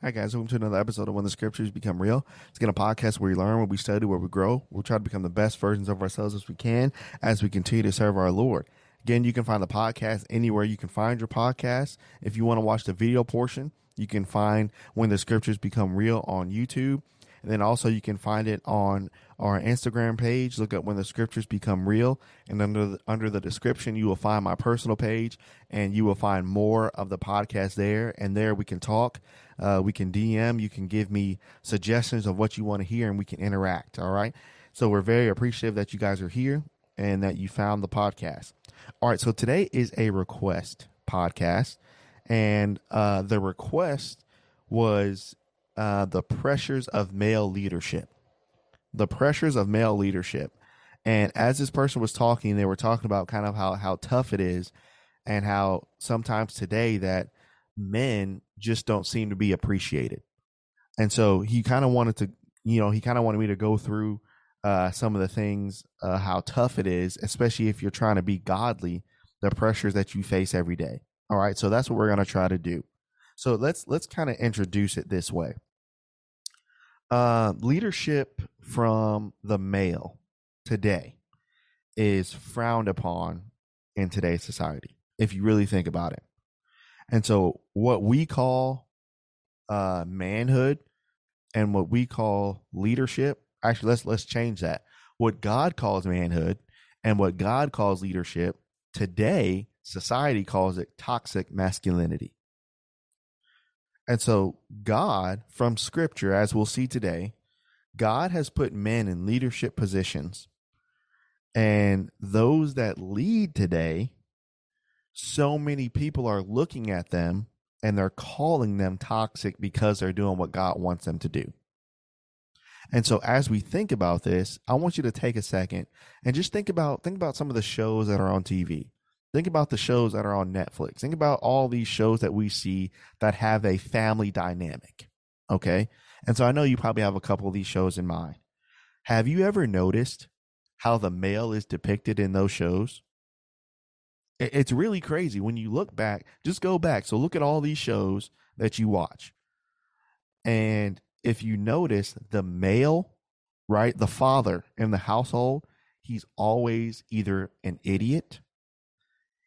Hi, guys. Welcome to another episode of When the Scriptures Become Real. It's again a podcast where we learn, where we study, where we grow. We'll try to become the best versions of ourselves as we can as we continue to serve our Lord. Again, you can find the podcast anywhere you can find your podcast. If you want to watch the video portion, you can find When the Scriptures Become Real on YouTube. And then also you can find it on our Instagram page. Look up when the scriptures become real. And under the, under the description, you will find my personal page and you will find more of the podcast there. And there we can talk. Uh, we can DM. You can give me suggestions of what you want to hear and we can interact. All right. So we're very appreciative that you guys are here and that you found the podcast. All right. So today is a request podcast. And uh, the request was uh, the pressures of male leadership. The pressures of male leadership. And as this person was talking, they were talking about kind of how, how tough it is and how sometimes today that men just don't seem to be appreciated. And so he kind of wanted to, you know, he kind of wanted me to go through uh, some of the things, uh, how tough it is, especially if you're trying to be godly, the pressures that you face every day. All right. So that's what we're going to try to do. So let's, let's kind of introduce it this way. Uh, leadership from the male today is frowned upon in today's society, if you really think about it. And so, what we call uh, manhood and what we call leadership, actually, let's let's change that. What God calls manhood and what God calls leadership today, society calls it toxic masculinity. And so, God, from scripture, as we'll see today, God has put men in leadership positions. And those that lead today, so many people are looking at them and they're calling them toxic because they're doing what God wants them to do. And so as we think about this, I want you to take a second and just think about think about some of the shows that are on TV. Think about the shows that are on Netflix. Think about all these shows that we see that have a family dynamic. Okay. And so I know you probably have a couple of these shows in mind. Have you ever noticed how the male is depicted in those shows? It's really crazy when you look back. Just go back. So look at all these shows that you watch. And if you notice the male, right, the father in the household, he's always either an idiot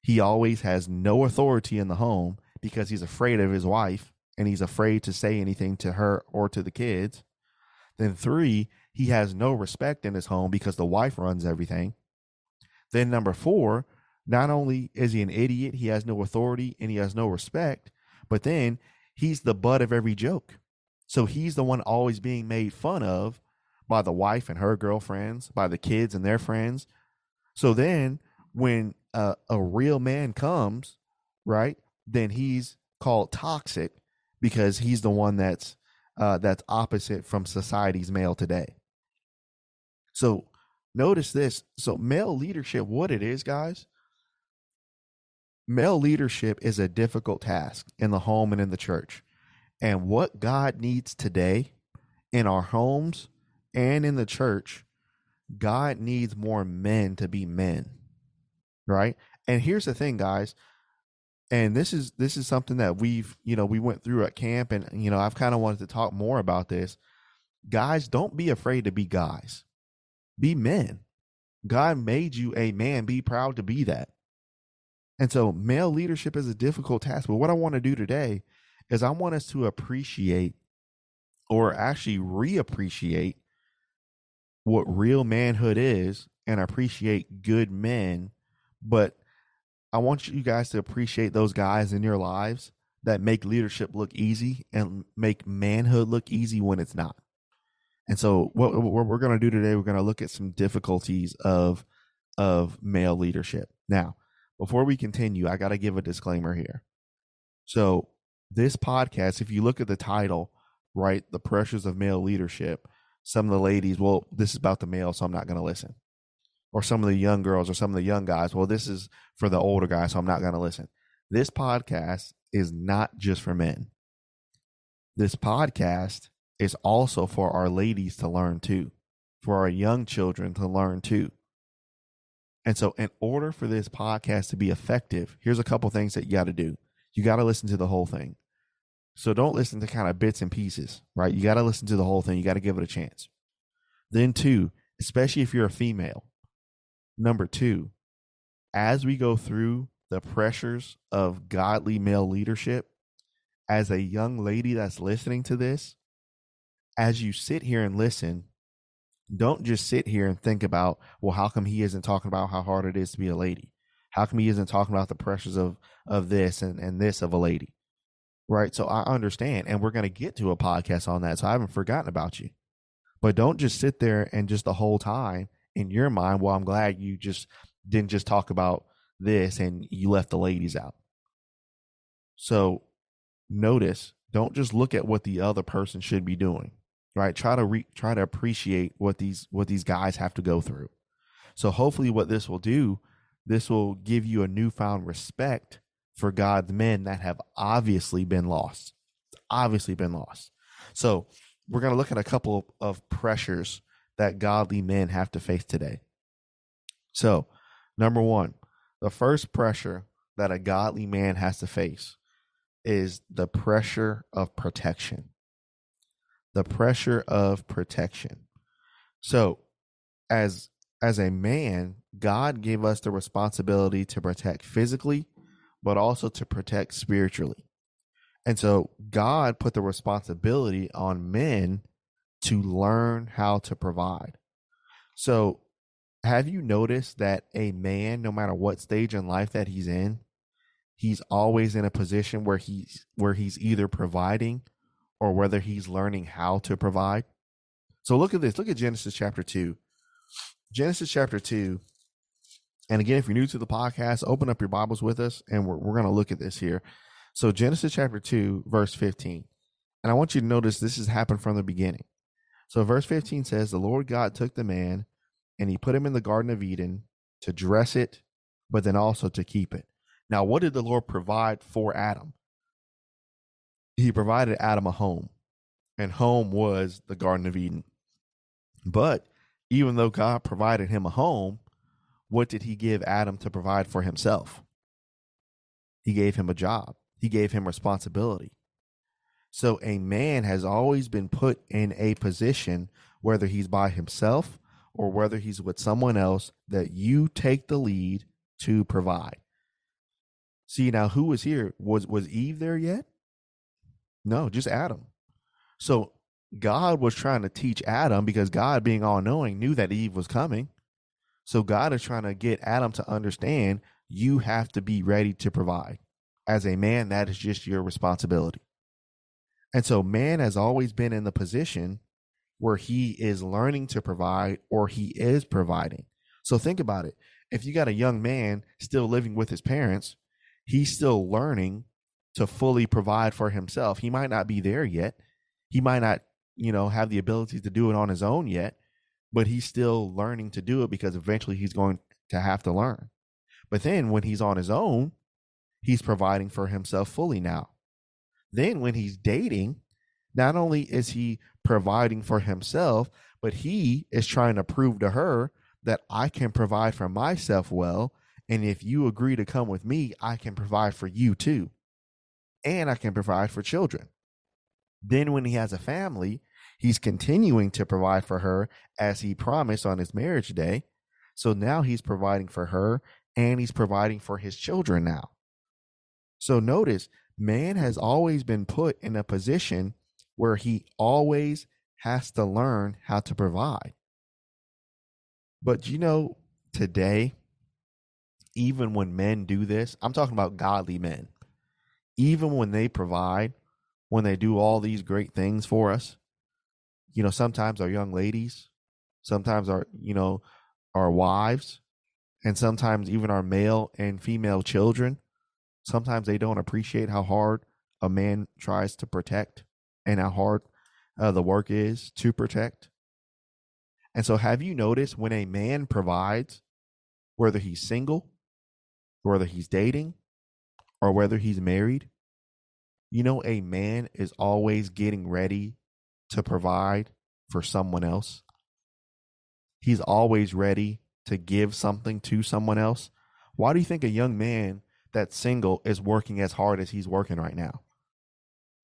he always has no authority in the home because he's afraid of his wife and he's afraid to say anything to her or to the kids. Then, three, he has no respect in his home because the wife runs everything. Then, number four, not only is he an idiot, he has no authority and he has no respect, but then he's the butt of every joke. So he's the one always being made fun of by the wife and her girlfriends, by the kids and their friends. So then when a, a real man comes, right, then he's called toxic because he's the one that's uh, that's opposite from society's male today. So notice this. So male leadership, what it is, guys. Male leadership is a difficult task in the home and in the church. And what God needs today in our homes and in the church, God needs more men to be men right? And here's the thing, guys. And this is this is something that we've, you know, we went through at camp and you know, I've kind of wanted to talk more about this. Guys, don't be afraid to be guys. Be men. God made you a man. Be proud to be that. And so male leadership is a difficult task. But what I want to do today is I want us to appreciate or actually reappreciate what real manhood is and appreciate good men but I want you guys to appreciate those guys in your lives that make leadership look easy and make manhood look easy when it's not. And so what, what we're going to do today, we're going to look at some difficulties of of male leadership. Now, before we continue, I got to give a disclaimer here. So, this podcast, if you look at the title, right, the pressures of male leadership, some of the ladies, well, this is about the male, so I'm not going to listen or some of the young girls or some of the young guys, well, this is for the older guys, so I'm not going to listen. This podcast is not just for men. This podcast is also for our ladies to learn too, for our young children to learn too. And so, in order for this podcast to be effective, here's a couple things that you got to do. You got to listen to the whole thing. So don't listen to kind of bits and pieces, right? You got to listen to the whole thing. You got to give it a chance. Then, two, especially if you're a female, number two, as we go through the pressures of godly male leadership, as a young lady that's listening to this, as you sit here and listen, don't just sit here and think about, well, how come he isn't talking about how hard it is to be a lady? How come he isn't talking about the pressures of of this and, and this of a lady? Right. So I understand. And we're gonna get to a podcast on that. So I haven't forgotten about you. But don't just sit there and just the whole time in your mind, well, I'm glad you just didn't just talk about this and you left the ladies out. So notice, don't just look at what the other person should be doing right? Try to re- try to appreciate what these what these guys have to go through. So hopefully what this will do this will give you a newfound respect for god's men that have obviously been lost. Obviously been lost. So we're going to look at a couple of pressures that godly men have to face today so number one the first pressure that a godly man has to face is the pressure of protection the pressure of protection. So, as as a man, God gave us the responsibility to protect physically, but also to protect spiritually. And so God put the responsibility on men to learn how to provide. So, have you noticed that a man, no matter what stage in life that he's in, he's always in a position where he's where he's either providing or whether he's learning how to provide. So look at this. Look at Genesis chapter 2. Genesis chapter 2. And again, if you're new to the podcast, open up your Bibles with us and we're, we're going to look at this here. So, Genesis chapter 2, verse 15. And I want you to notice this has happened from the beginning. So, verse 15 says, The Lord God took the man and he put him in the Garden of Eden to dress it, but then also to keep it. Now, what did the Lord provide for Adam? he provided Adam a home, and home was the Garden of Eden. But even though God provided him a home, what did he give Adam to provide for himself? He gave him a job, he gave him responsibility. So a man has always been put in a position, whether he's by himself or whether he's with someone else, that you take the lead to provide. See now who was here? Was was Eve there yet? No, just Adam. So God was trying to teach Adam because God, being all knowing, knew that Eve was coming. So God is trying to get Adam to understand you have to be ready to provide. As a man, that is just your responsibility. And so man has always been in the position where he is learning to provide or he is providing. So think about it. If you got a young man still living with his parents, he's still learning to fully provide for himself. He might not be there yet. He might not, you know, have the ability to do it on his own yet, but he's still learning to do it because eventually he's going to have to learn. But then when he's on his own, he's providing for himself fully now. Then when he's dating, not only is he providing for himself, but he is trying to prove to her that I can provide for myself well. And if you agree to come with me, I can provide for you too and I can provide for children. Then, when he has a family, he's continuing to provide for her as he promised on his marriage day. So now he's providing for her and he's providing for his children now. So notice, man has always been put in a position where he always has to learn how to provide. But you know, today, even when men do this, I'm talking about godly men even when they provide, when they do all these great things for us, you know, sometimes our young ladies, sometimes our, you know, our wives, and sometimes even our male and female children, sometimes they don't appreciate how hard a man tries to protect and how hard uh, the work is to protect. And so, have you noticed when a man provides, whether he's single, whether he's dating, or whether he's married, you know, a man is always getting ready to provide for someone else. He's always ready to give something to someone else. Why do you think a young man that's single is working as hard as he's working right now?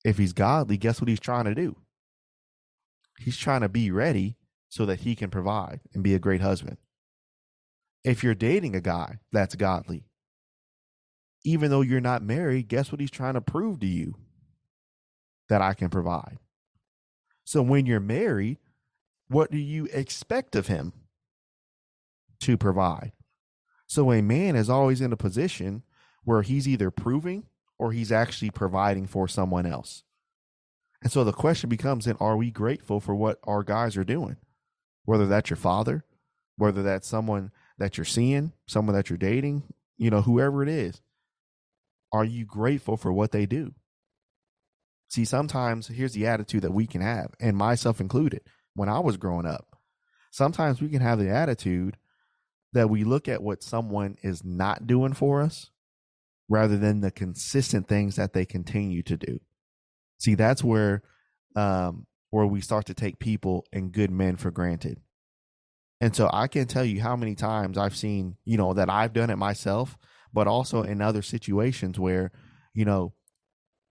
If he's godly, guess what he's trying to do? He's trying to be ready so that he can provide and be a great husband. If you're dating a guy that's godly, even though you're not married, guess what he's trying to prove to you? That I can provide. So when you're married, what do you expect of him? To provide. So a man is always in a position where he's either proving or he's actually providing for someone else. And so the question becomes then are we grateful for what our guys are doing? Whether that's your father, whether that's someone that you're seeing, someone that you're dating, you know, whoever it is. Are you grateful for what they do? See, sometimes here's the attitude that we can have, and myself included, when I was growing up. Sometimes we can have the attitude that we look at what someone is not doing for us rather than the consistent things that they continue to do. See, that's where um where we start to take people and good men for granted. And so I can tell you how many times I've seen, you know, that I've done it myself, but also in other situations where, you know,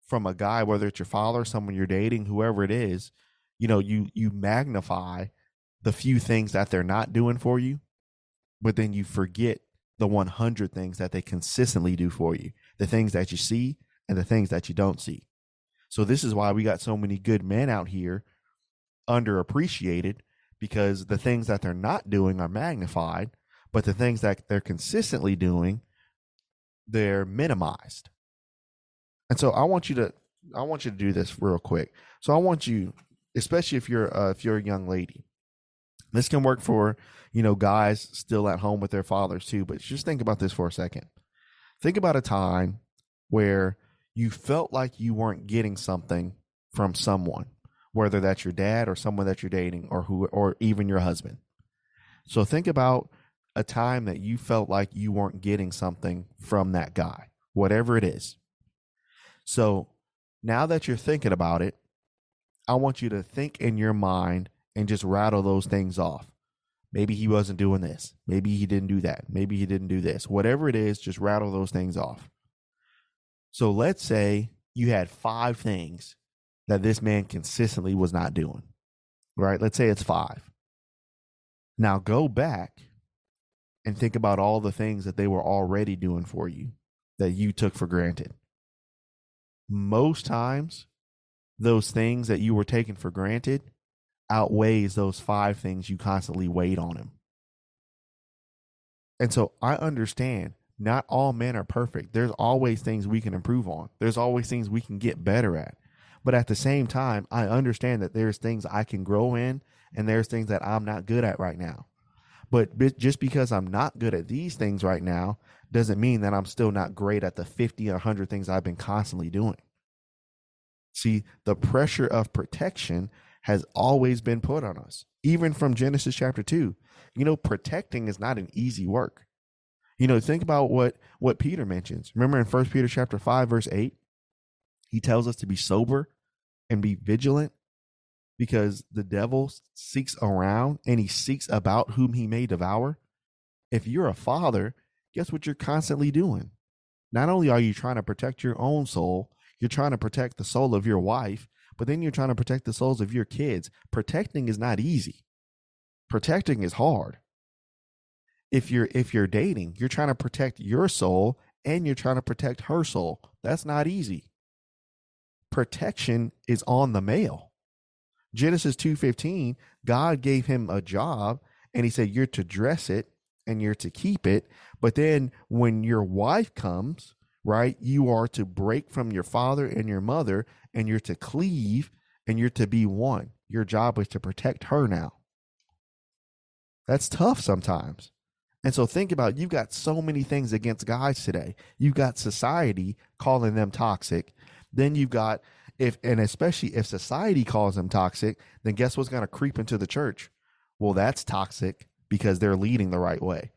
from a guy, whether it's your father, someone you're dating, whoever it is, you know, you you magnify the few things that they're not doing for you, but then you forget the 100 things that they consistently do for you, the things that you see and the things that you don't see. So this is why we got so many good men out here underappreciated because the things that they're not doing are magnified, but the things that they're consistently doing they're minimized. And so I want you to I want you to do this real quick. So I want you, especially if you're uh, if you're a young lady, this can work for you know guys still at home with their fathers too. But just think about this for a second. Think about a time where you felt like you weren't getting something from someone, whether that's your dad or someone that you're dating or who or even your husband. So think about a time that you felt like you weren't getting something from that guy, whatever it is. So now that you're thinking about it, I want you to think in your mind and just rattle those things off. Maybe he wasn't doing this. Maybe he didn't do that. Maybe he didn't do this. Whatever it is, just rattle those things off. So let's say you had five things that this man consistently was not doing, right? Let's say it's five. Now go back and think about all the things that they were already doing for you that you took for granted most times those things that you were taking for granted outweighs those five things you constantly weighed on him. And so I understand not all men are perfect. There's always things we can improve on. There's always things we can get better at. But at the same time, I understand that there's things I can grow in and there's things that I'm not good at right now. But just because I'm not good at these things right now doesn't mean that I'm still not great at the 50 or 100 things I've been constantly doing. See, the pressure of protection has always been put on us, even from Genesis chapter 2. You know, protecting is not an easy work. You know, think about what what Peter mentions. Remember in First Peter chapter 5 verse 8, he tells us to be sober and be vigilant because the devil seeks around and he seeks about whom he may devour. If you're a father, guess what you're constantly doing? Not only are you trying to protect your own soul, you're trying to protect the soul of your wife, but then you're trying to protect the souls of your kids. Protecting is not easy. Protecting is hard. If you're if you're dating, you're trying to protect your soul and you're trying to protect her soul. That's not easy. Protection is on the male. Genesis 2:15, God gave him a job and he said you're to dress it and you're to keep it. But then when your wife comes, right, you are to break from your father and your mother and you're to cleave and you're to be one. Your job is to protect her now. That's tough sometimes. And so think about you've got so many things against guys today. You've got society calling them toxic. Then you've got if and especially if society calls them toxic, then guess what's going to creep into the church? Well, that's toxic because they're leading the right way.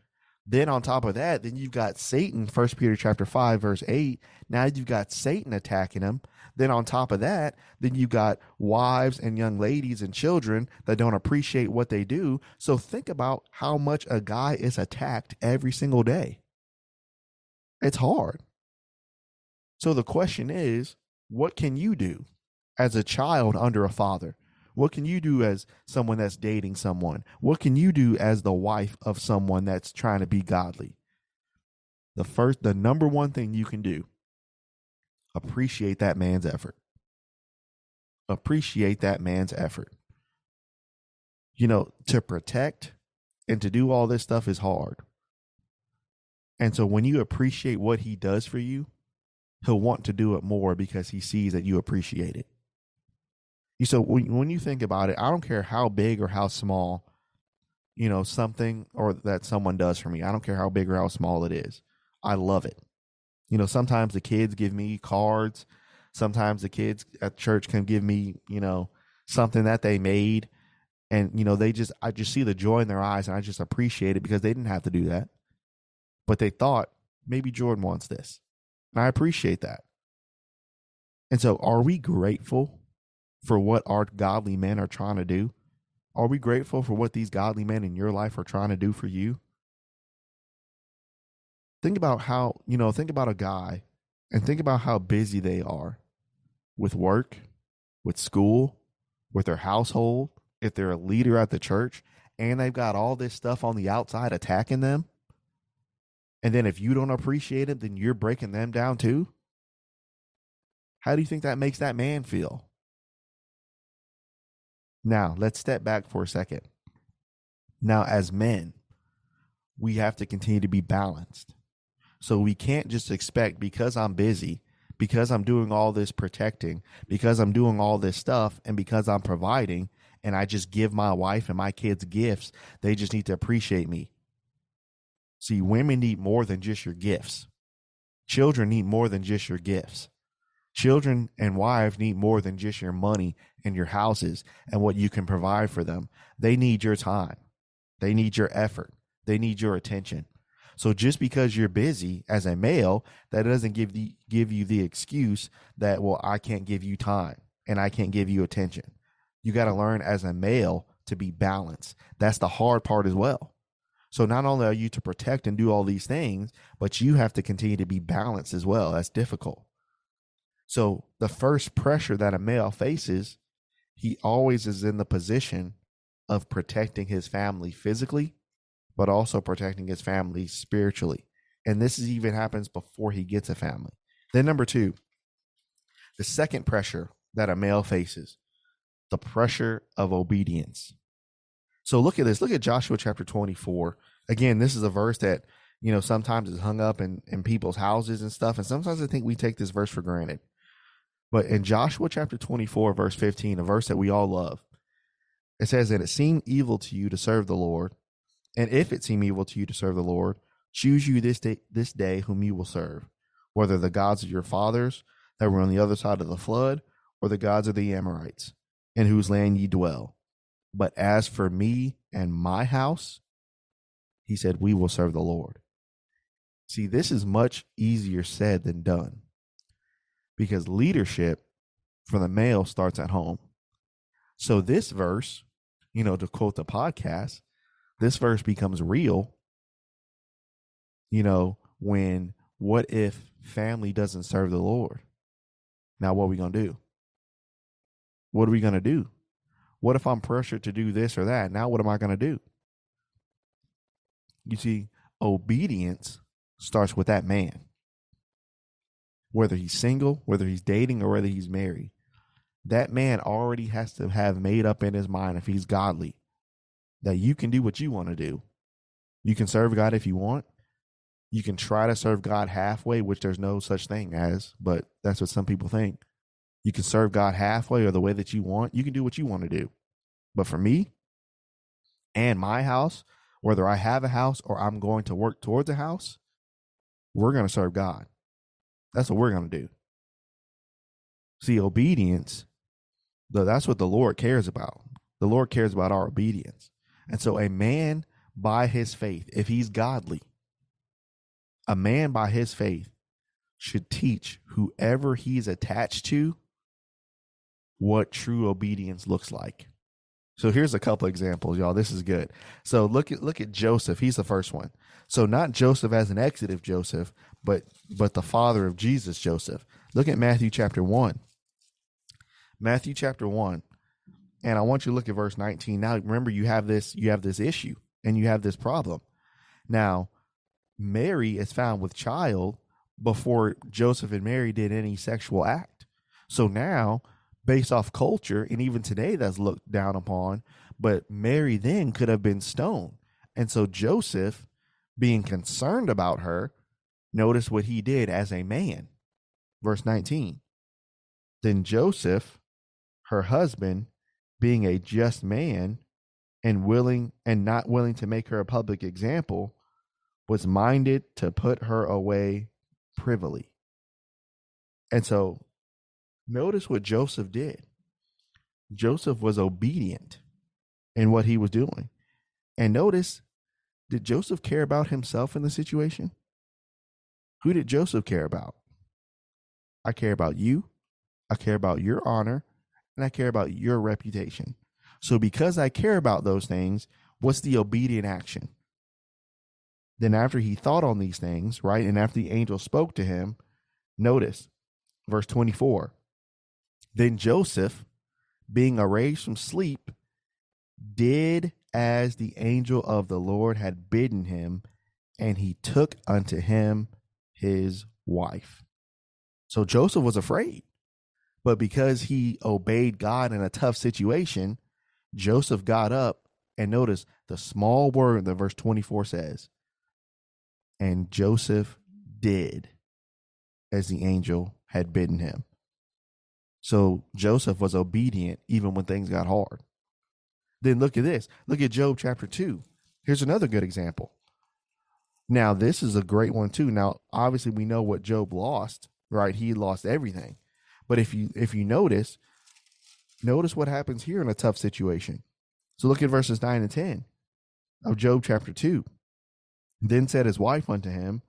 Then on top of that, then you've got Satan, First Peter chapter five, verse eight. Now you've got Satan attacking them. Then on top of that, then you've got wives and young ladies and children that don't appreciate what they do. So think about how much a guy is attacked every single day. It's hard. So the question is, what can you do? as a child under a father? What can you do as someone that's dating someone? What can you do as the wife of someone that's trying to be godly? The first, the number one thing you can do, appreciate that man's effort. Appreciate that man's effort. You know, to protect and to do all this stuff is hard. And so when you appreciate what he does for you, he'll want to do it more because he sees that you appreciate it. You So when, when you think about it, I don't care how big or how small, you know, something or that someone does for me. I don't care how big or how small it is. I love it. You know, sometimes the kids give me cards. Sometimes the kids at church can give me, you know, something that they made. And, you know, they just, I just see the joy in their eyes and I just appreciate it because they didn't have to do that. But they thought maybe Jordan wants this. And I appreciate that. And so, are we grateful for what our godly men are trying to do? Are we grateful for what these godly men in your life are trying to do for you? Think about how, you know, think about a guy and think about how busy they are with work, with school, with their household, if they're a leader at the church, and they've got all this stuff on the outside attacking them. And then if you don't appreciate it, then you're breaking them down too. How do you think that makes that man feel? Now, let's step back for a second. Now, as men, we have to continue to be balanced. So we can't just expect because I'm busy, because I'm doing all this protecting, because I'm doing all this stuff, and because I'm providing, and I just give my wife and my kids gifts, they just need to appreciate me. See, women need more than just your gifts. Children need more than just your gifts. Children and wives need more than just your money and your houses and what you can provide for them. They need your time. They need your effort. They need your attention. So just because you're busy as a male, that doesn't give the give you the excuse that well I can't give you time and I can't give you attention. You got to learn as a male to be balanced. That's the hard part as well. So not only are you to protect and do all these things, but you have to continue to be balanced as well. That's difficult. So the first pressure that a male faces, he always is in the position of protecting his family physically, but also protecting his family spiritually. And this is even happens before he gets a family. Then number two, the second pressure that a male faces, the pressure of obedience. So look at this. Look at Joshua chapter 24. Again, this is a verse that, you know, sometimes is hung up in, in people's houses and stuff. And sometimes I think we take this verse for granted. But in Joshua chapter 24, verse 15, a verse that we all love, it says that it seemed evil to you to serve the Lord. And if it seem evil to you to serve the Lord, choose you this day, this day whom you will serve, whether the gods of your fathers that were on the other side of the flood, or the gods of the Amorites, in whose land ye dwell. But as for me and my house, he said, we will serve the Lord. See, this is much easier said than done because leadership for the male starts at home. So this verse, you know, to quote the podcast, this verse becomes real, you know, when what if family doesn't serve the Lord? Now, what are we going to do? What are we going to do? What if I'm pressured to do this or that? Now, what am I going to do? You see, obedience starts with that man whether he's single, whether he's dating, or whether he's married. That man already has to have made up in his mind, if he's godly, that you can do what you want to do. You can serve God if you want. You can try to serve God halfway, which there's no such thing as, but that's what some people think. You can serve God halfway or the way that you want. You can do what you want to do. But for me and my house, whether I have a house or I'm going to work towards a house, we're going to serve God. That's what we're going to do. See, obedience, that's what the Lord cares about. The Lord cares about our obedience. And so, a man by his faith, if he's godly, a man by his faith should teach whoever he's attached to what true obedience looks like. So here's a couple examples, y'all. This is good. So look at look at Joseph. He's the first one. So not Joseph as an executive Joseph, but but the father of Jesus, Joseph. Look at Matthew chapter 1. Matthew chapter 1. And I want you to look at verse 19. Now remember you have this you have this issue and you have this problem. Now, Mary is found with child before Joseph and Mary did any sexual act. So now, based off culture, and even today that's looked down upon, but Mary then could have been stoned. And so Joseph, being concerned about her, notice what he did as a man. Verse 19. Then Joseph, her husband, being a just man and willing and not willing to make her a public example, was minded to put her away privily. And so notice what Joseph did. Joseph was obedient in what he was doing. And notice, did Joseph care about himself in the situation? Who did Joseph care about? I care about you. I care about your honor. And I care about your reputation. So, because I care about those things, what's the obedient action? Then, after he thought on these things, right, and after the angel spoke to him, notice verse 24. Then Joseph, being aroused from sleep, did as the angel of the Lord had bidden him, and he took unto him his wife. So Joseph was afraid, but because he obeyed God in a tough situation, Joseph got up and notice the small word that verse 24 says, and Joseph did as the angel had bidden him. So Joseph was obedient even when things got hard. Then look at this. Look at Job chapter 2. Here's another good example. Now, this is a great one too. Now, obviously we know what Job lost, right? He lost everything. But if you if you notice, notice what happens here in a tough situation. So look at verses 9 and 10 of Job chapter 2. Then said his wife unto him,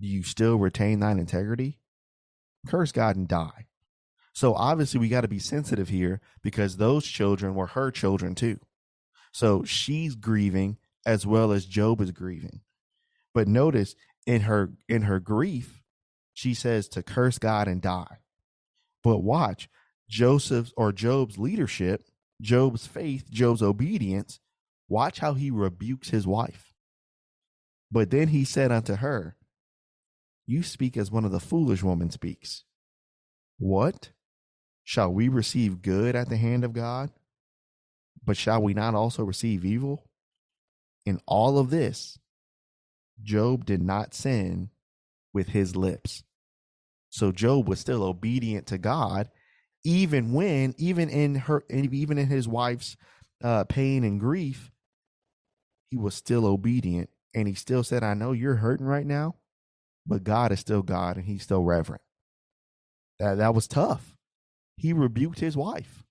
Do you still retain thine integrity? Curse God and die. So obviously, we got to be sensitive here because those children were her children too. So she's grieving as well as Job is grieving. But notice in her in her grief, she says to curse God and die. But watch Joseph's or Job's leadership, Job's faith, Job's obedience. Watch how he rebukes his wife. But then he said unto her, You speak as one of the foolish women speaks. What? Shall we receive good at the hand of God? But shall we not also receive evil? In all of this, Job did not sin with his lips. So Job was still obedient to God, even when, even in her, even in his wife's uh, pain and grief, he was still obedient and he still said, I know you're hurting right now, but God is still God and he's still reverent. That that was tough. He rebuked his wife.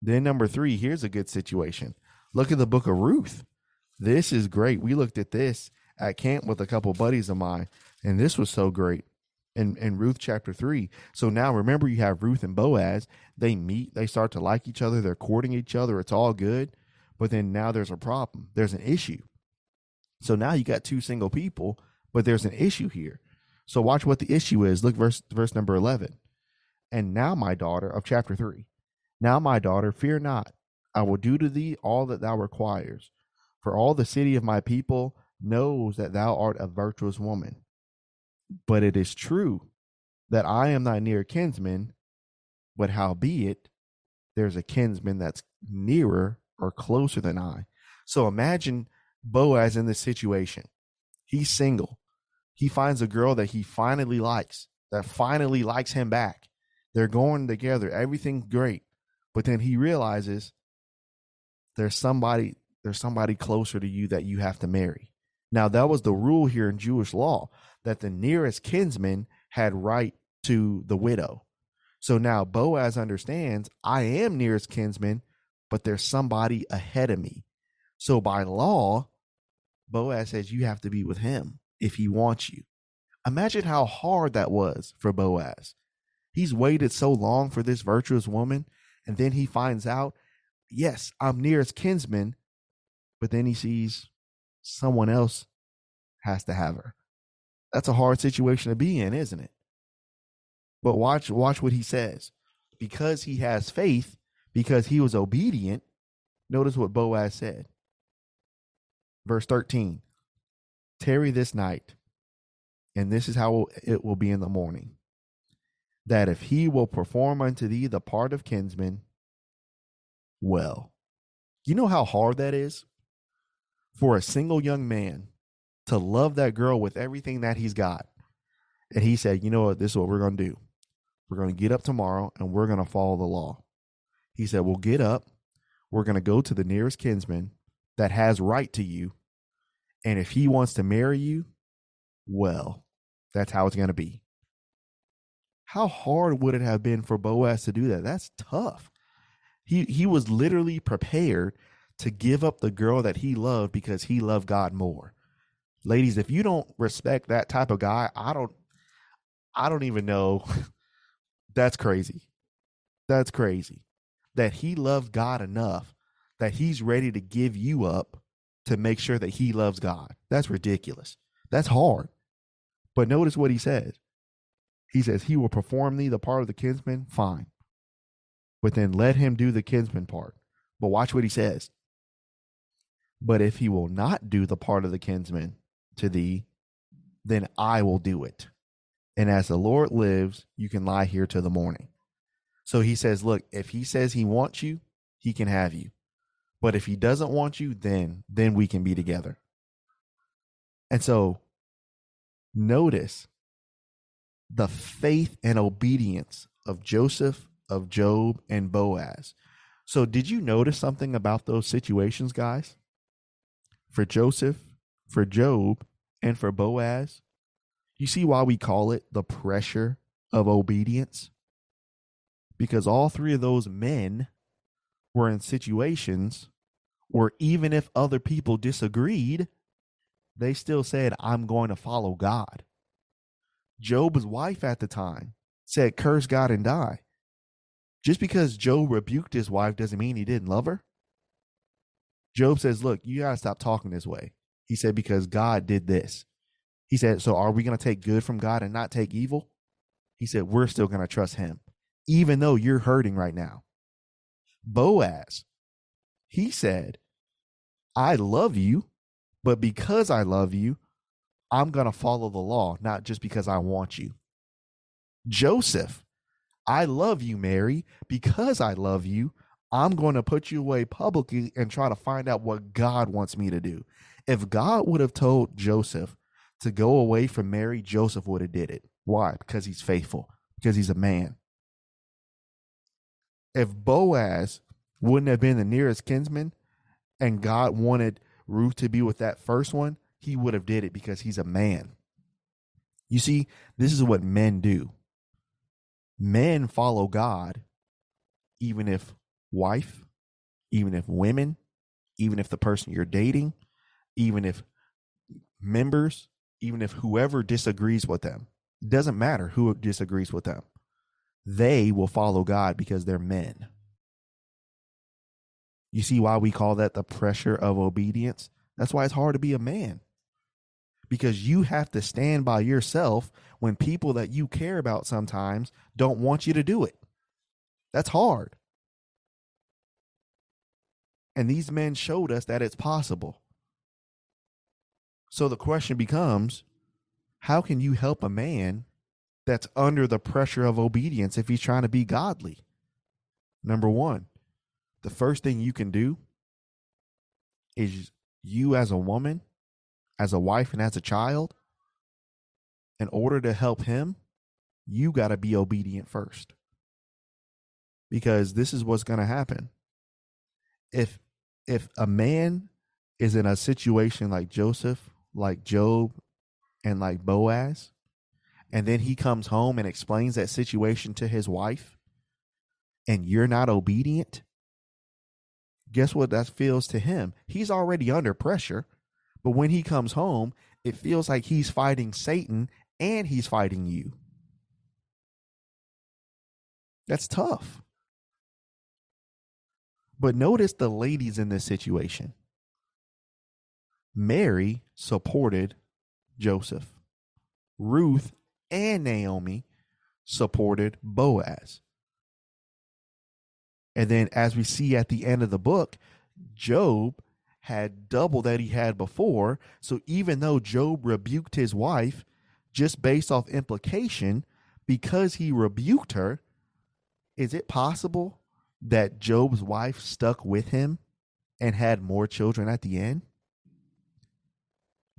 Then number three, here's a good situation. Look at the book of Ruth. This is great. We looked at this at camp with a couple buddies of mine, and this was so great. In in Ruth chapter three. So now remember you have Ruth and Boaz. They meet, they start to like each other, they're courting each other, it's all good. But then now there's a problem. There's an issue. So now you got two single people, but there's an issue here. So watch what the issue is. Look verse verse number 11. And now my daughter of chapter 3. Now my daughter, fear not. I will do to thee all that thou requires. For all the city of my people knows that thou art a virtuous woman. But it is true that I am thy near kinsman, but howbeit there's a kinsman that's nearer or closer than I. So imagine Boaz in this situation. He's single. He finds a girl that he finally likes, that finally likes him back. They're going together. Everything's great. But then he realizes there's somebody there's somebody closer to you that you have to marry. Now that was the rule here in Jewish law that the nearest kinsman had right to the widow. So now Boaz understands I am nearest kinsman, but there's somebody ahead of me. So by law, Boaz says you have to be with him if he wants you. Imagine how hard that was for Boaz. He's waited so long for this virtuous woman, and then he finds out, yes, I'm nearest kinsman, but then he sees someone else has to have her. That's a hard situation to be in, isn't it? But watch watch what he says. because he has faith, because he was obedient, notice what Boaz said. Verse 13 Tarry this night, and this is how it will be in the morning. That if he will perform unto thee the part of kinsman, well. You know how hard that is for a single young man to love that girl with everything that he's got. And he said, You know what? This is what we're going to do. We're going to get up tomorrow and we're going to follow the law. He said, We'll get up. We're going to go to the nearest kinsman that has right to you. And if he wants to marry you, well, that's how it's going to be. How hard would it have been for Boaz to do that? That's tough. He he was literally prepared to give up the girl that he loved because he loved God more. Ladies, if you don't respect that type of guy, I don't I don't even know. That's crazy. That's crazy. That he loved God enough that he's ready to give you up to make sure that he loves God. That's ridiculous. That's hard. But notice what he says. He says, He will perform thee the part of the kinsman. Fine but then let him do the kinsman part. But watch what he says. But if he will not do the part of the kinsman to thee, then I will do it. And as the Lord lives, you can lie here till the morning. So he says, Look, if he says he wants you, he can have you. But if he doesn't want you, then then we can be together. And so notice the faith and obedience of Joseph of Job and Boaz. So, did you notice something about those situations, guys? For Joseph, for Job, and for Boaz, you see why we call it the pressure of obedience? Because all three of those men were in situations where even if other people disagreed, they still said, I'm going to follow God. Job's wife at the time said, Curse God and die. Just because Job rebuked his wife doesn't mean he didn't love her. Job says, Look, you got to stop talking this way. He said, Because God did this. He said, So are we going to take good from God and not take evil? He said, We're still going to trust him, even though you're hurting right now. Boaz, he said, I love you, but because I love you, I'm going to follow the law, not just because I want you. Joseph, I love you, Mary. Because I love you, I'm going to put you away publicly and try to find out what God wants me to do. If God would have told Joseph to go away from Mary, Joseph would have did it. Why? Because he's faithful, because he's a man. If Boaz wouldn't have been the nearest kinsman and God wanted Ruth to be with that first one, he would have did it because he's a man. You see, this is what men do men follow God, even if wife, even if women, even if the person you're dating, even if members, even if whoever disagrees with them, doesn't matter who disagrees with them, they will follow God because they're men. You see why we call that the pressure of obedience? That's why it's hard to be a man because you have to stand by yourself when people that you care about sometimes don't want you to do it. That's hard. And these men showed us that it's possible. So the question becomes how can you help a man that's under the pressure of obedience if he's trying to be godly? Number one, the first thing you can do is you as a woman as a wife and as a child, in order to help him, you got to be obedient first. Because this is what's going to happen. If if a man is in a situation like Joseph, like Job, and like Boaz, and then he comes home and explains that situation to his wife, and you're not obedient, guess what that feels to him? He's already under pressure but when he comes home, it feels like he's fighting Satan and he's fighting you. That's tough. But notice the ladies in this situation. Mary supported Joseph. Ruth and Naomi supported Boaz. And then, as we see at the end of the book, Job had double that he had before. So even though Job rebuked his wife, just based off implication, because he rebuked her, is it possible that Job's wife stuck with him and had more children at the end?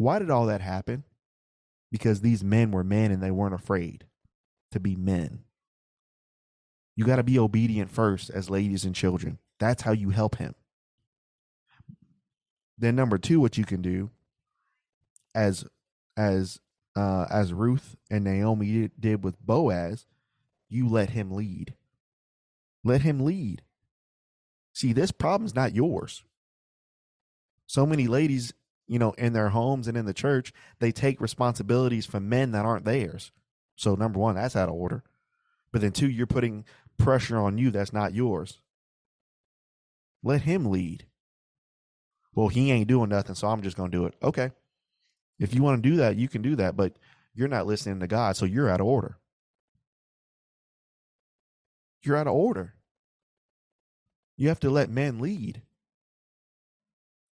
Why did all that happen? Because these men were men and they weren't afraid to be men. You got to be obedient first as ladies and children. That's how you help him. Then number 2 what you can do as as uh as Ruth and Naomi did with Boaz, you let him lead. Let him lead. See, this problem's not yours. So many ladies, you know, in their homes and in the church, they take responsibilities from men that aren't theirs. So number one, that's out of order. But then two, you're putting pressure on you that's not yours. Let him lead. Well, he ain't doing nothing, so I'm just going to do it. Okay. If you want to do that, you can do that, but you're not listening to God, so you're out of order. You're out of order. You have to let men lead.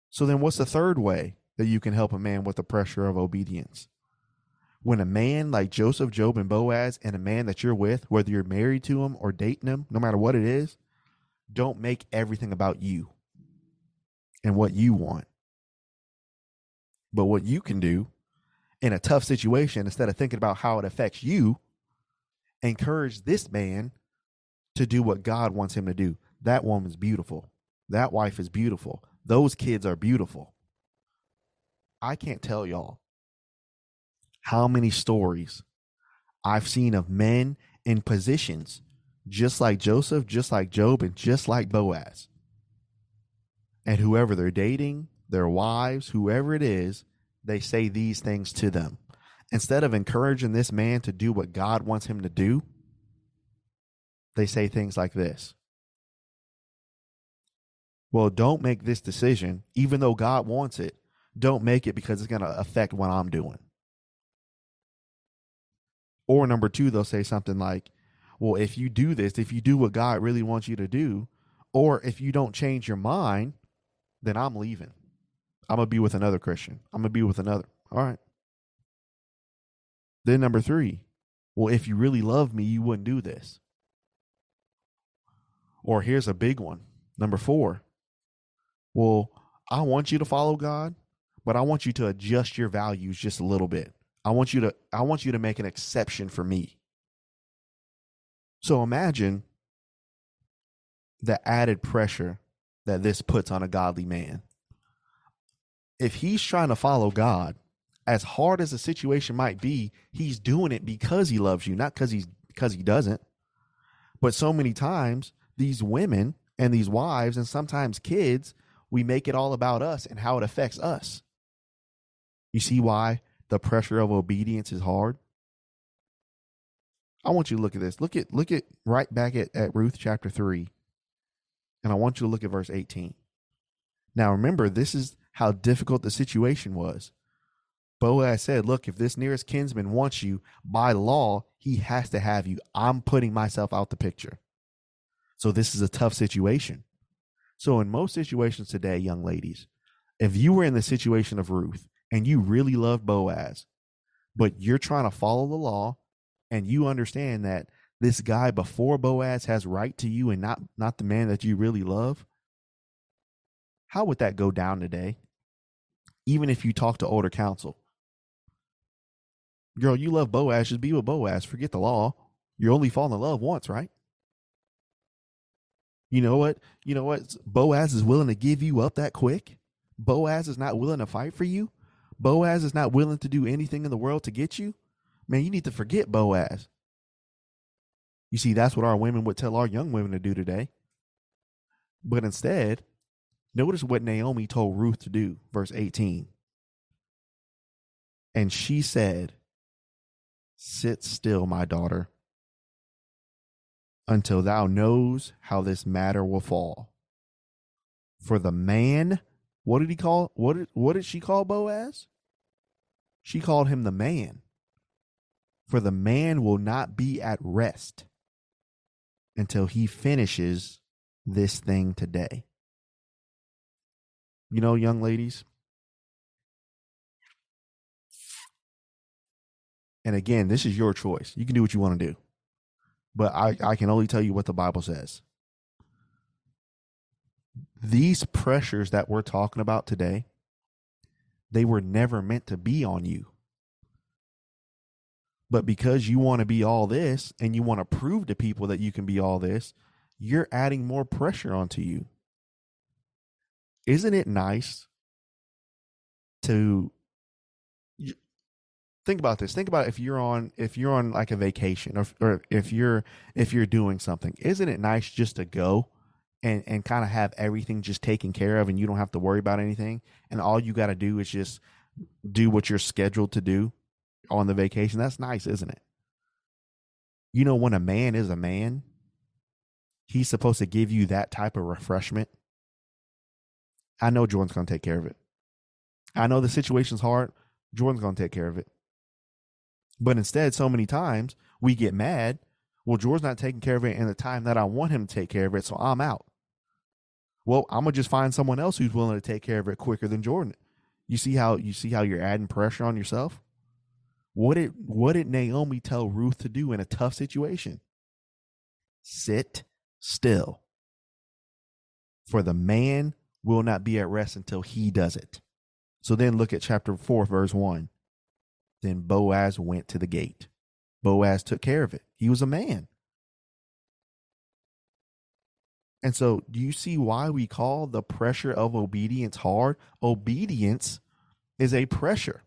So then what's the third way that you can help a man with the pressure of obedience? When a man like Joseph, Job, and Boaz, and a man that you're with, whether you're married to him or dating him, no matter what it is, don't make everything about you and what you want. But what you can do in a tough situation, instead of thinking about how it affects you, encourage this man to do what God wants him to do. That woman's beautiful. That wife is beautiful. Those kids are beautiful. I can't tell y'all how many stories I've seen of men in positions just like Joseph, just like Job, and just like Boaz. And whoever they're dating, their wives, whoever it is, they say these things to them. Instead of encouraging this man to do what God wants him to do, they say things like this Well, don't make this decision, even though God wants it. Don't make it because it's going to affect what I'm doing. Or number two, they'll say something like, Well, if you do this, if you do what God really wants you to do, or if you don't change your mind, then I'm leaving. I'm going to be with another Christian. I'm going to be with another. All right. Then number three, well, if you really love me, you wouldn't do this. Or here's a big one. Number four. Well, I want you to follow God, but I want you to adjust your values just a little bit. I want you to I want you to make an exception for me. So imagine the added pressure that this puts on a godly man. If he's trying to follow God, as hard as the situation might be, he's doing it because he loves you, not because he's because he doesn't. But so many times these women and these wives and sometimes kids, we make it all about us and how it affects us. You see why the pressure of obedience is hard? I want you to look at this. Look at look at right back at, at Ruth chapter 3. And I want you to look at verse 18. Now remember, this is how difficult the situation was. Boaz said, Look, if this nearest kinsman wants you, by law, he has to have you. I'm putting myself out the picture. So this is a tough situation. So, in most situations today, young ladies, if you were in the situation of Ruth and you really love Boaz, but you're trying to follow the law and you understand that this guy before Boaz has right to you and not not the man that you really love, how would that go down today? Even if you talk to older counsel. Girl, you love Boaz, just be with Boaz. Forget the law. You only fall in love once, right? You know what? You know what? Boaz is willing to give you up that quick. Boaz is not willing to fight for you. Boaz is not willing to do anything in the world to get you. Man, you need to forget Boaz. You see, that's what our women would tell our young women to do today. But instead, notice what Naomi told Ruth to do, verse 18. And she said, Sit still, my daughter, until thou knows how this matter will fall. For the man, what did he call what did, what did she call Boaz? She called him the man. For the man will not be at rest until he finishes this thing today. You know, young ladies, and again, this is your choice. You can do what you want to do. But I, I can only tell you what the Bible says. These pressures that we're talking about today, they were never meant to be on you. But because you want to be all this and you want to prove to people that you can be all this, you're adding more pressure onto you. Isn't it nice to think about this think about if you're on if you're on like a vacation or, or if you're if you're doing something isn't it nice just to go and and kind of have everything just taken care of and you don't have to worry about anything and all you got to do is just do what you're scheduled to do on the vacation. That's nice isn't it? You know when a man is a man he's supposed to give you that type of refreshment. I know jordan's going to take care of it. I know the situation's hard. Jordan's going to take care of it. But instead, so many times we get mad. Well, George's not taking care of it in the time that I want him to take care of it, so I'm out. Well, I'm gonna just find someone else who's willing to take care of it quicker than Jordan. You see how you see how you're adding pressure on yourself? What did what did Naomi tell Ruth to do in a tough situation? Sit still. For the man will not be at rest until he does it. So then look at chapter 4, verse 1. Then Boaz went to the gate. Boaz took care of it. He was a man. And so, do you see why we call the pressure of obedience hard? Obedience is a pressure.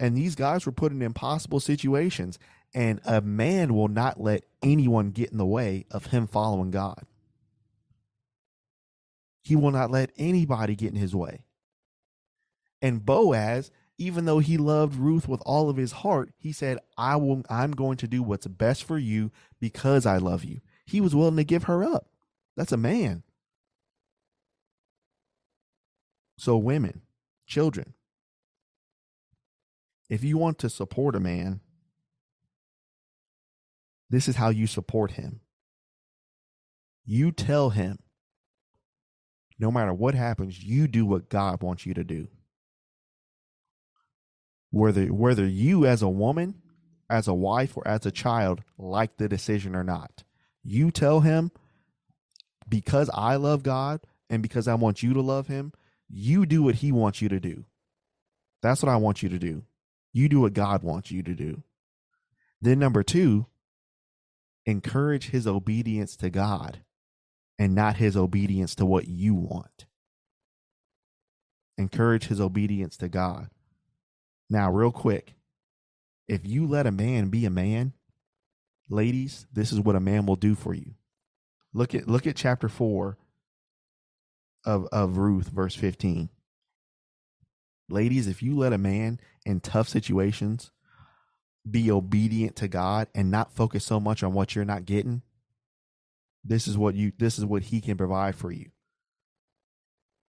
And these guys were put in impossible situations, and a man will not let anyone get in the way of him following God. He will not let anybody get in his way. And Boaz even though he loved Ruth with all of his heart, he said, I will I'm going to do what's best for you because I love you. He was willing to give her up. That's a man. So women, children, if you want to support a man, this is how you support him. You tell him, no matter what happens, you do what God wants you to do whether whether you as a woman, as a wife, or as a child like the decision or not. You tell him because I love God and because I want you to love him, you do what he wants you to do. That's what I want you to do. You do what God wants you to do. Then number 2, encourage his obedience to God and not his obedience to what you want. Encourage his obedience to God. Now, real quick, if you let a man be a man, ladies, this is what a man will do for you. Look at look at chapter 4 of of Ruth verse 15. Ladies, if you let a man in tough situations be obedient to God and not focus so much on what you're not getting, this is what you this is what he can provide for you.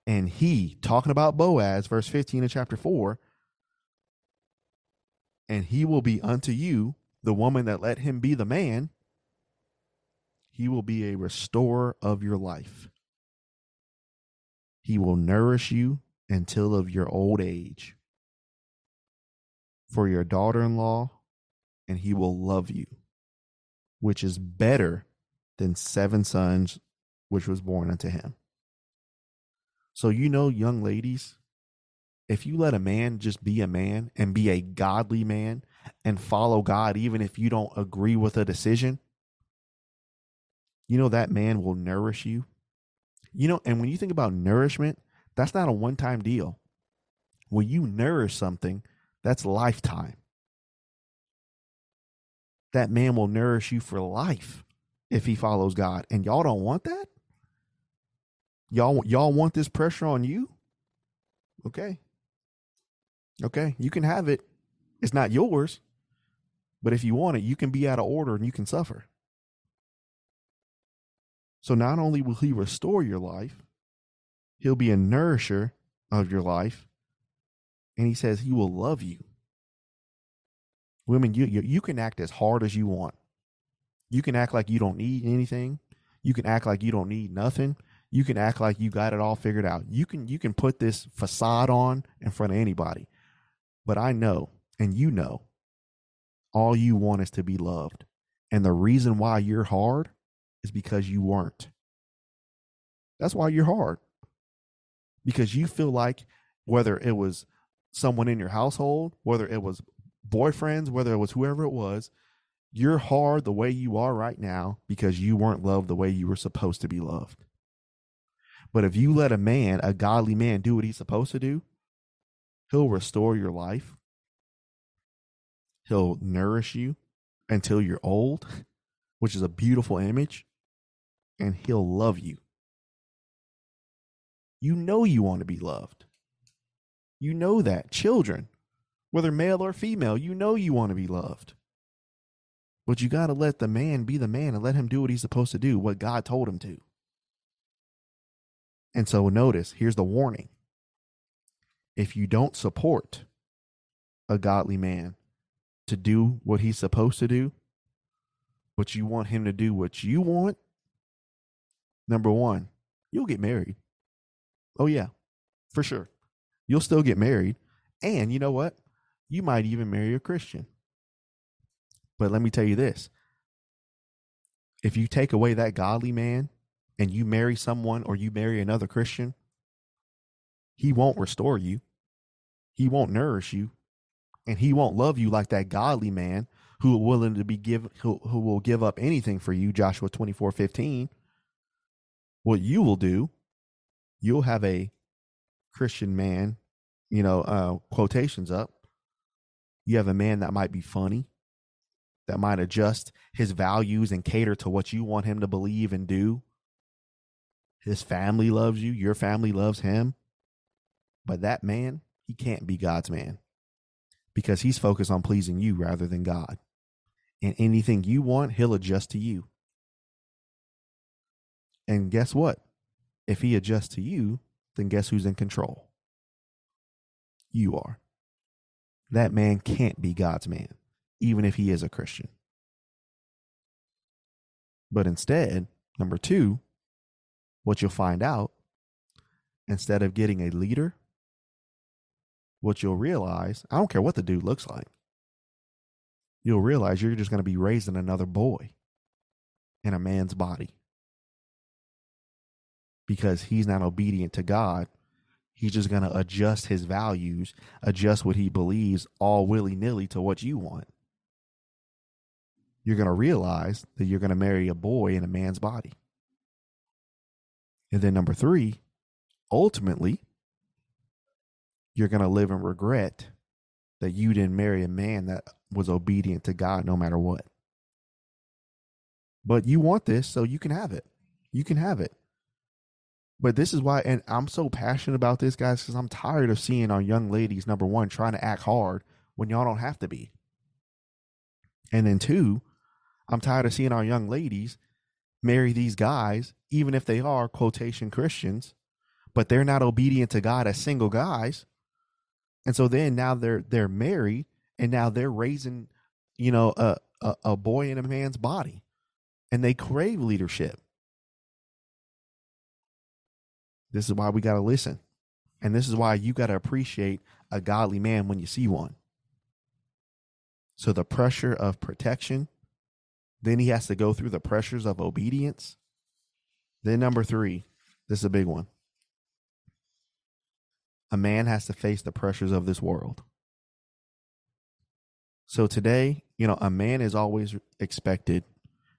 And he, talking about Boaz, verse 15 of chapter 4, and he will be unto you the woman that let him be the man. He will be a restorer of your life. He will nourish you until of your old age for your daughter in law, and he will love you, which is better than seven sons which was born unto him. So, you know, young ladies, if you let a man just be a man and be a godly man and follow God, even if you don't agree with a decision, you know that man will nourish you. You know, and when you think about nourishment, that's not a one time deal. When you nourish something, that's lifetime. That man will nourish you for life if he follows God. And y'all don't want that? Y'all y'all want this pressure on you? Okay. Okay, you can have it. It's not yours. But if you want it, you can be out of order and you can suffer. So not only will he restore your life, he'll be a nourisher of your life. And he says he will love you. Women, you, you, you can act as hard as you want. You can act like you don't need anything. You can act like you don't need nothing. You can act like you got it all figured out. You can you can put this facade on in front of anybody. But I know and you know all you want is to be loved. And the reason why you're hard is because you weren't. That's why you're hard. Because you feel like whether it was someone in your household, whether it was boyfriends, whether it was whoever it was, you're hard the way you are right now because you weren't loved the way you were supposed to be loved. But if you let a man, a godly man, do what he's supposed to do, he'll restore your life. He'll nourish you until you're old, which is a beautiful image, and he'll love you. You know you want to be loved. You know that. Children, whether male or female, you know you want to be loved. But you got to let the man be the man and let him do what he's supposed to do, what God told him to. And so notice, here's the warning. If you don't support a godly man to do what he's supposed to do, but you want him to do what you want, number one, you'll get married. Oh, yeah, for sure. You'll still get married. And you know what? You might even marry a Christian. But let me tell you this if you take away that godly man and you marry someone or you marry another Christian, he won't restore you. He won't nourish you. And he won't love you like that godly man who are willing to be give who, who will give up anything for you, Joshua 24, 15. What you will do, you'll have a Christian man, you know, uh, quotations up. You have a man that might be funny, that might adjust his values and cater to what you want him to believe and do. His family loves you, your family loves him. But that man, he can't be God's man because he's focused on pleasing you rather than God. And anything you want, he'll adjust to you. And guess what? If he adjusts to you, then guess who's in control? You are. That man can't be God's man, even if he is a Christian. But instead, number two, what you'll find out, instead of getting a leader, what you'll realize, I don't care what the dude looks like, you'll realize you're just going to be raising another boy in a man's body because he's not obedient to God. He's just going to adjust his values, adjust what he believes all willy nilly to what you want. You're going to realize that you're going to marry a boy in a man's body. And then, number three, ultimately, you're going to live in regret that you didn't marry a man that was obedient to God no matter what. But you want this, so you can have it. You can have it. But this is why, and I'm so passionate about this, guys, because I'm tired of seeing our young ladies, number one, trying to act hard when y'all don't have to be. And then two, I'm tired of seeing our young ladies marry these guys, even if they are quotation Christians, but they're not obedient to God as single guys. And so then now they're they're married and now they're raising, you know, a, a, a boy in a man's body. And they crave leadership. This is why we got to listen. And this is why you got to appreciate a godly man when you see one. So the pressure of protection, then he has to go through the pressures of obedience. Then, number three, this is a big one. A man has to face the pressures of this world. So today, you know, a man is always expected,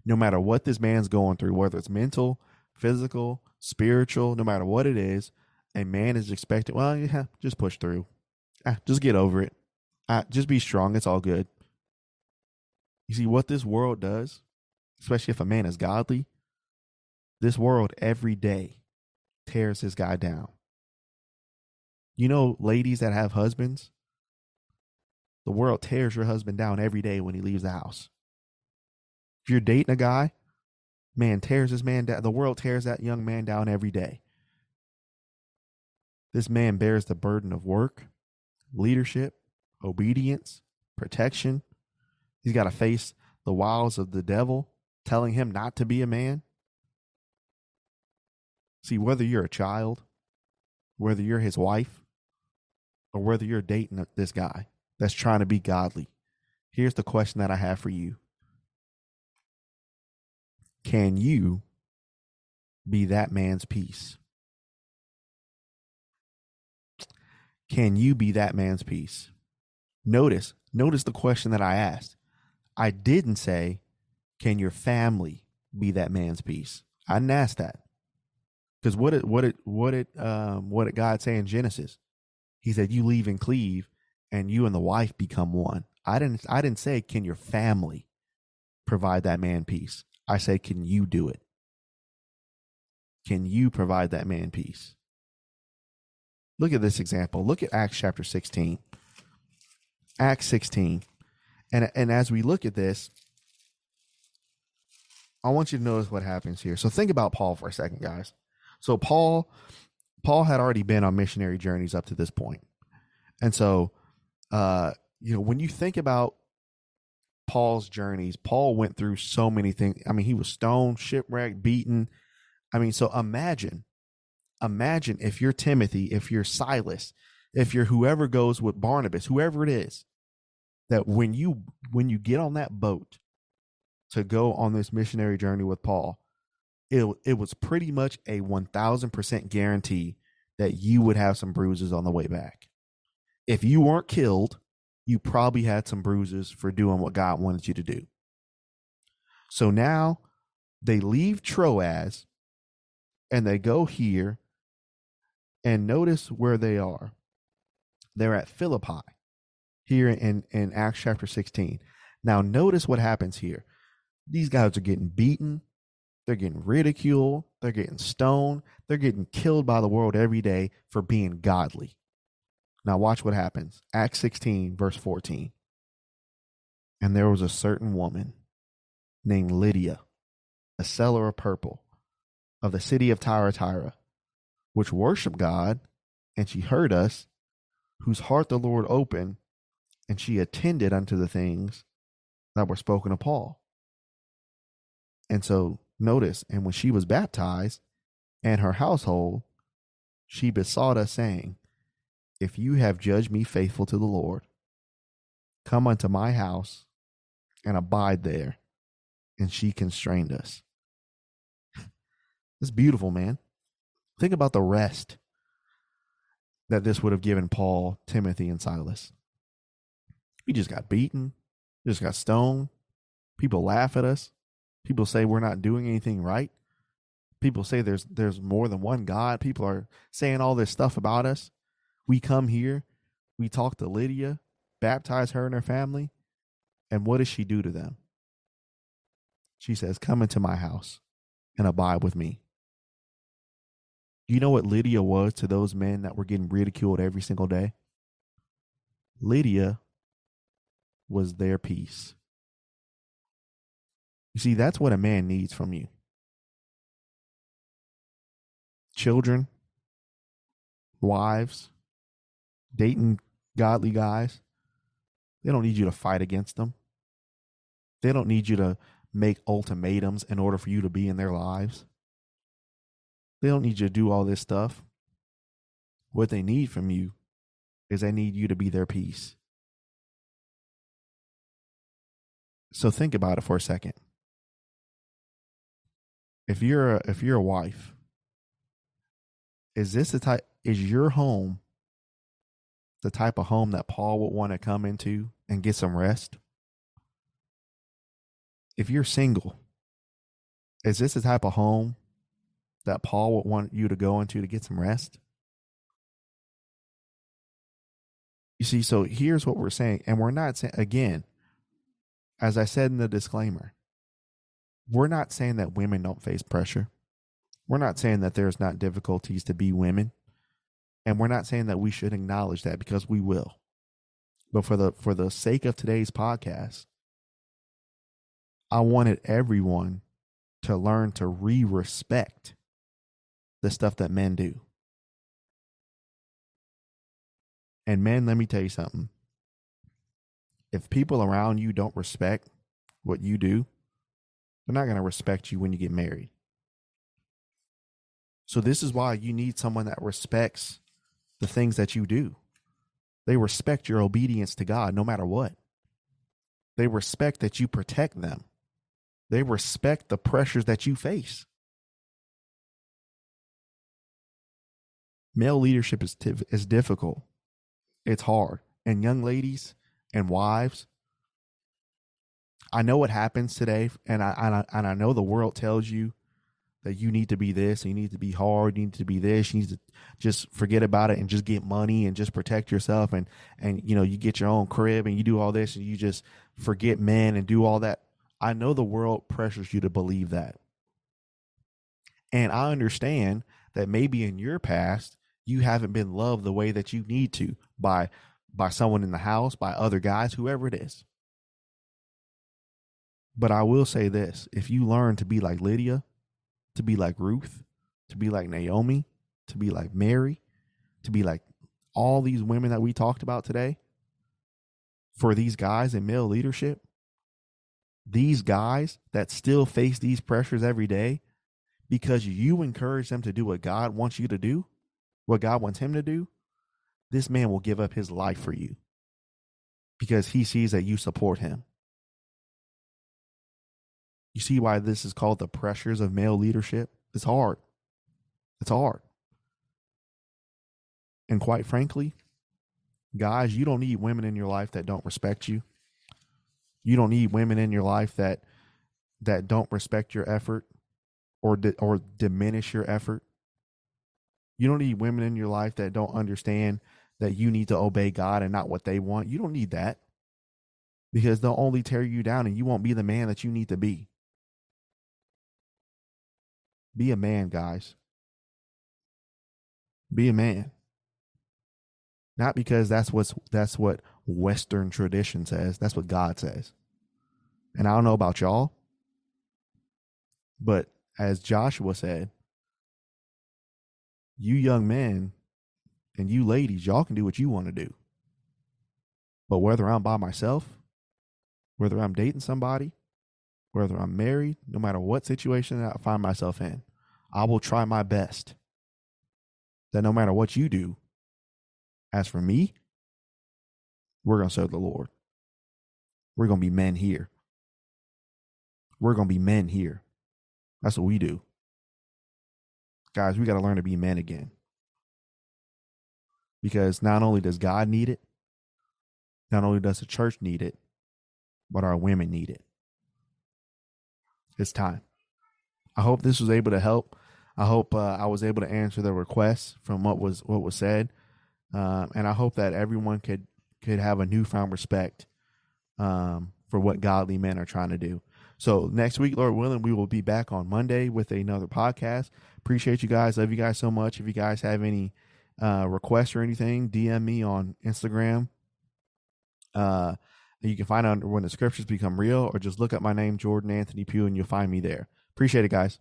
no matter what this man's going through, whether it's mental, physical, spiritual, no matter what it is, a man is expected, well, yeah, just push through. Ah, just get over it. Ah, just be strong. It's all good. You see, what this world does, especially if a man is godly, this world every day tears this guy down. You know, ladies that have husbands, the world tears your husband down every day when he leaves the house. If you're dating a guy man tears this man down. The world tears that young man down every day. This man bears the burden of work, leadership, obedience, protection. He's got to face the wiles of the devil telling him not to be a man. See, whether you're a child, whether you're his wife, or whether you're dating this guy that's trying to be godly, here's the question that I have for you Can you be that man's peace? Can you be that man's peace? Notice, notice the question that I asked. I didn't say, Can your family be that man's peace? I didn't ask that. Because what it what it what it um what did God say in Genesis? He said, You leave and cleave, and you and the wife become one. I didn't I didn't say, Can your family provide that man peace? I said, Can you do it? Can you provide that man peace? Look at this example. Look at Acts chapter 16. Acts 16. And and as we look at this, I want you to notice what happens here. So think about Paul for a second, guys. So Paul Paul had already been on missionary journeys up to this point. And so uh you know, when you think about Paul's journeys, Paul went through so many things. I mean, he was stoned, shipwrecked, beaten. I mean, so imagine imagine if you're Timothy, if you're Silas, if you're whoever goes with Barnabas, whoever it is, that when you when you get on that boat to go on this missionary journey with Paul, it it was pretty much a 1000% guarantee that you would have some bruises on the way back. If you weren't killed, you probably had some bruises for doing what God wanted you to do. So now they leave Troas and they go here and notice where they are. They're at Philippi here in, in Acts chapter 16. Now, notice what happens here. These guys are getting beaten, they're getting ridiculed, they're getting stoned, they're getting killed by the world every day for being godly. Now, watch what happens. Acts 16, verse 14. And there was a certain woman named Lydia, a seller of purple of the city of Thyatira, which worship God, and she heard us, whose heart the Lord opened, and she attended unto the things that were spoken of Paul. And so notice, and when she was baptized and her household, she besought us, saying, If you have judged me faithful to the Lord, come unto my house and abide there. And she constrained us. It's beautiful, man. Think about the rest that this would have given Paul, Timothy, and Silas. We just got beaten, just got stoned. People laugh at us. People say we're not doing anything right. People say there's there's more than one God. People are saying all this stuff about us. We come here, we talk to Lydia, baptize her and her family, and what does she do to them? She says, "Come into my house and abide with me." You know what Lydia was to those men that were getting ridiculed every single day? Lydia was their peace. You see, that's what a man needs from you. Children, wives, dating godly guys, they don't need you to fight against them. They don't need you to make ultimatums in order for you to be in their lives. They don't need you to do all this stuff. What they need from you is they need you to be their peace. So think about it for a second. If you're a, if you're a wife, is this the type is your home the type of home that Paul would want to come into and get some rest? If you're single, is this the type of home that Paul would want you to go into to get some rest? You see, so here's what we're saying, and we're not saying, again, as I said in the disclaimer, we're not saying that women don't face pressure. We're not saying that there's not difficulties to be women. And we're not saying that we should acknowledge that because we will. But for the for the sake of today's podcast, I wanted everyone to learn to re-respect the stuff that men do. And men, let me tell you something. If people around you don't respect what you do, they're not going to respect you when you get married. So this is why you need someone that respects the things that you do. They respect your obedience to God no matter what. They respect that you protect them. They respect the pressures that you face. Male leadership is is difficult. It's hard. And young ladies and wives, I know what happens today, and I, and I and I know the world tells you that you need to be this, you need to be hard, you need to be this, you need to just forget about it and just get money and just protect yourself and and you know you get your own crib and you do all this and you just forget men and do all that. I know the world pressures you to believe that. And I understand that maybe in your past you haven't been loved the way that you need to by by someone in the house, by other guys, whoever it is. But I will say this, if you learn to be like Lydia, to be like Ruth, to be like Naomi, to be like Mary, to be like all these women that we talked about today, for these guys in male leadership, these guys that still face these pressures every day because you encourage them to do what God wants you to do, what God wants him to do, this man will give up his life for you because he sees that you support him. You see why this is called the pressures of male leadership? It's hard. It's hard. And quite frankly, guys, you don't need women in your life that don't respect you. You don't need women in your life that that don't respect your effort or di- or diminish your effort. You don't need women in your life that don't understand that you need to obey God and not what they want. You don't need that because they'll only tear you down and you won't be the man that you need to be. Be a man, guys. Be a man. Not because that's what's that's what Western tradition says. That's what God says. And I don't know about y'all, but as Joshua said, you young men and you ladies, y'all can do what you want to do. But whether I'm by myself, whether I'm dating somebody, whether I'm married, no matter what situation I find myself in, I will try my best that no matter what you do, as for me, we're going to serve the Lord. We're going to be men here. We're going to be men here. That's what we do. Guys, we got to learn to be men again. Because not only does God need it, not only does the church need it, but our women need it. It's time. I hope this was able to help. I hope uh, I was able to answer the requests from what was what was said, uh, and I hope that everyone could could have a newfound respect um, for what godly men are trying to do. So next week, Lord willing, we will be back on Monday with another podcast. Appreciate you guys. Love you guys so much. If you guys have any uh, requests or anything, DM me on Instagram. Uh, you can find out when the scriptures become real, or just look up my name, Jordan Anthony Pugh, and you'll find me there. Appreciate it, guys.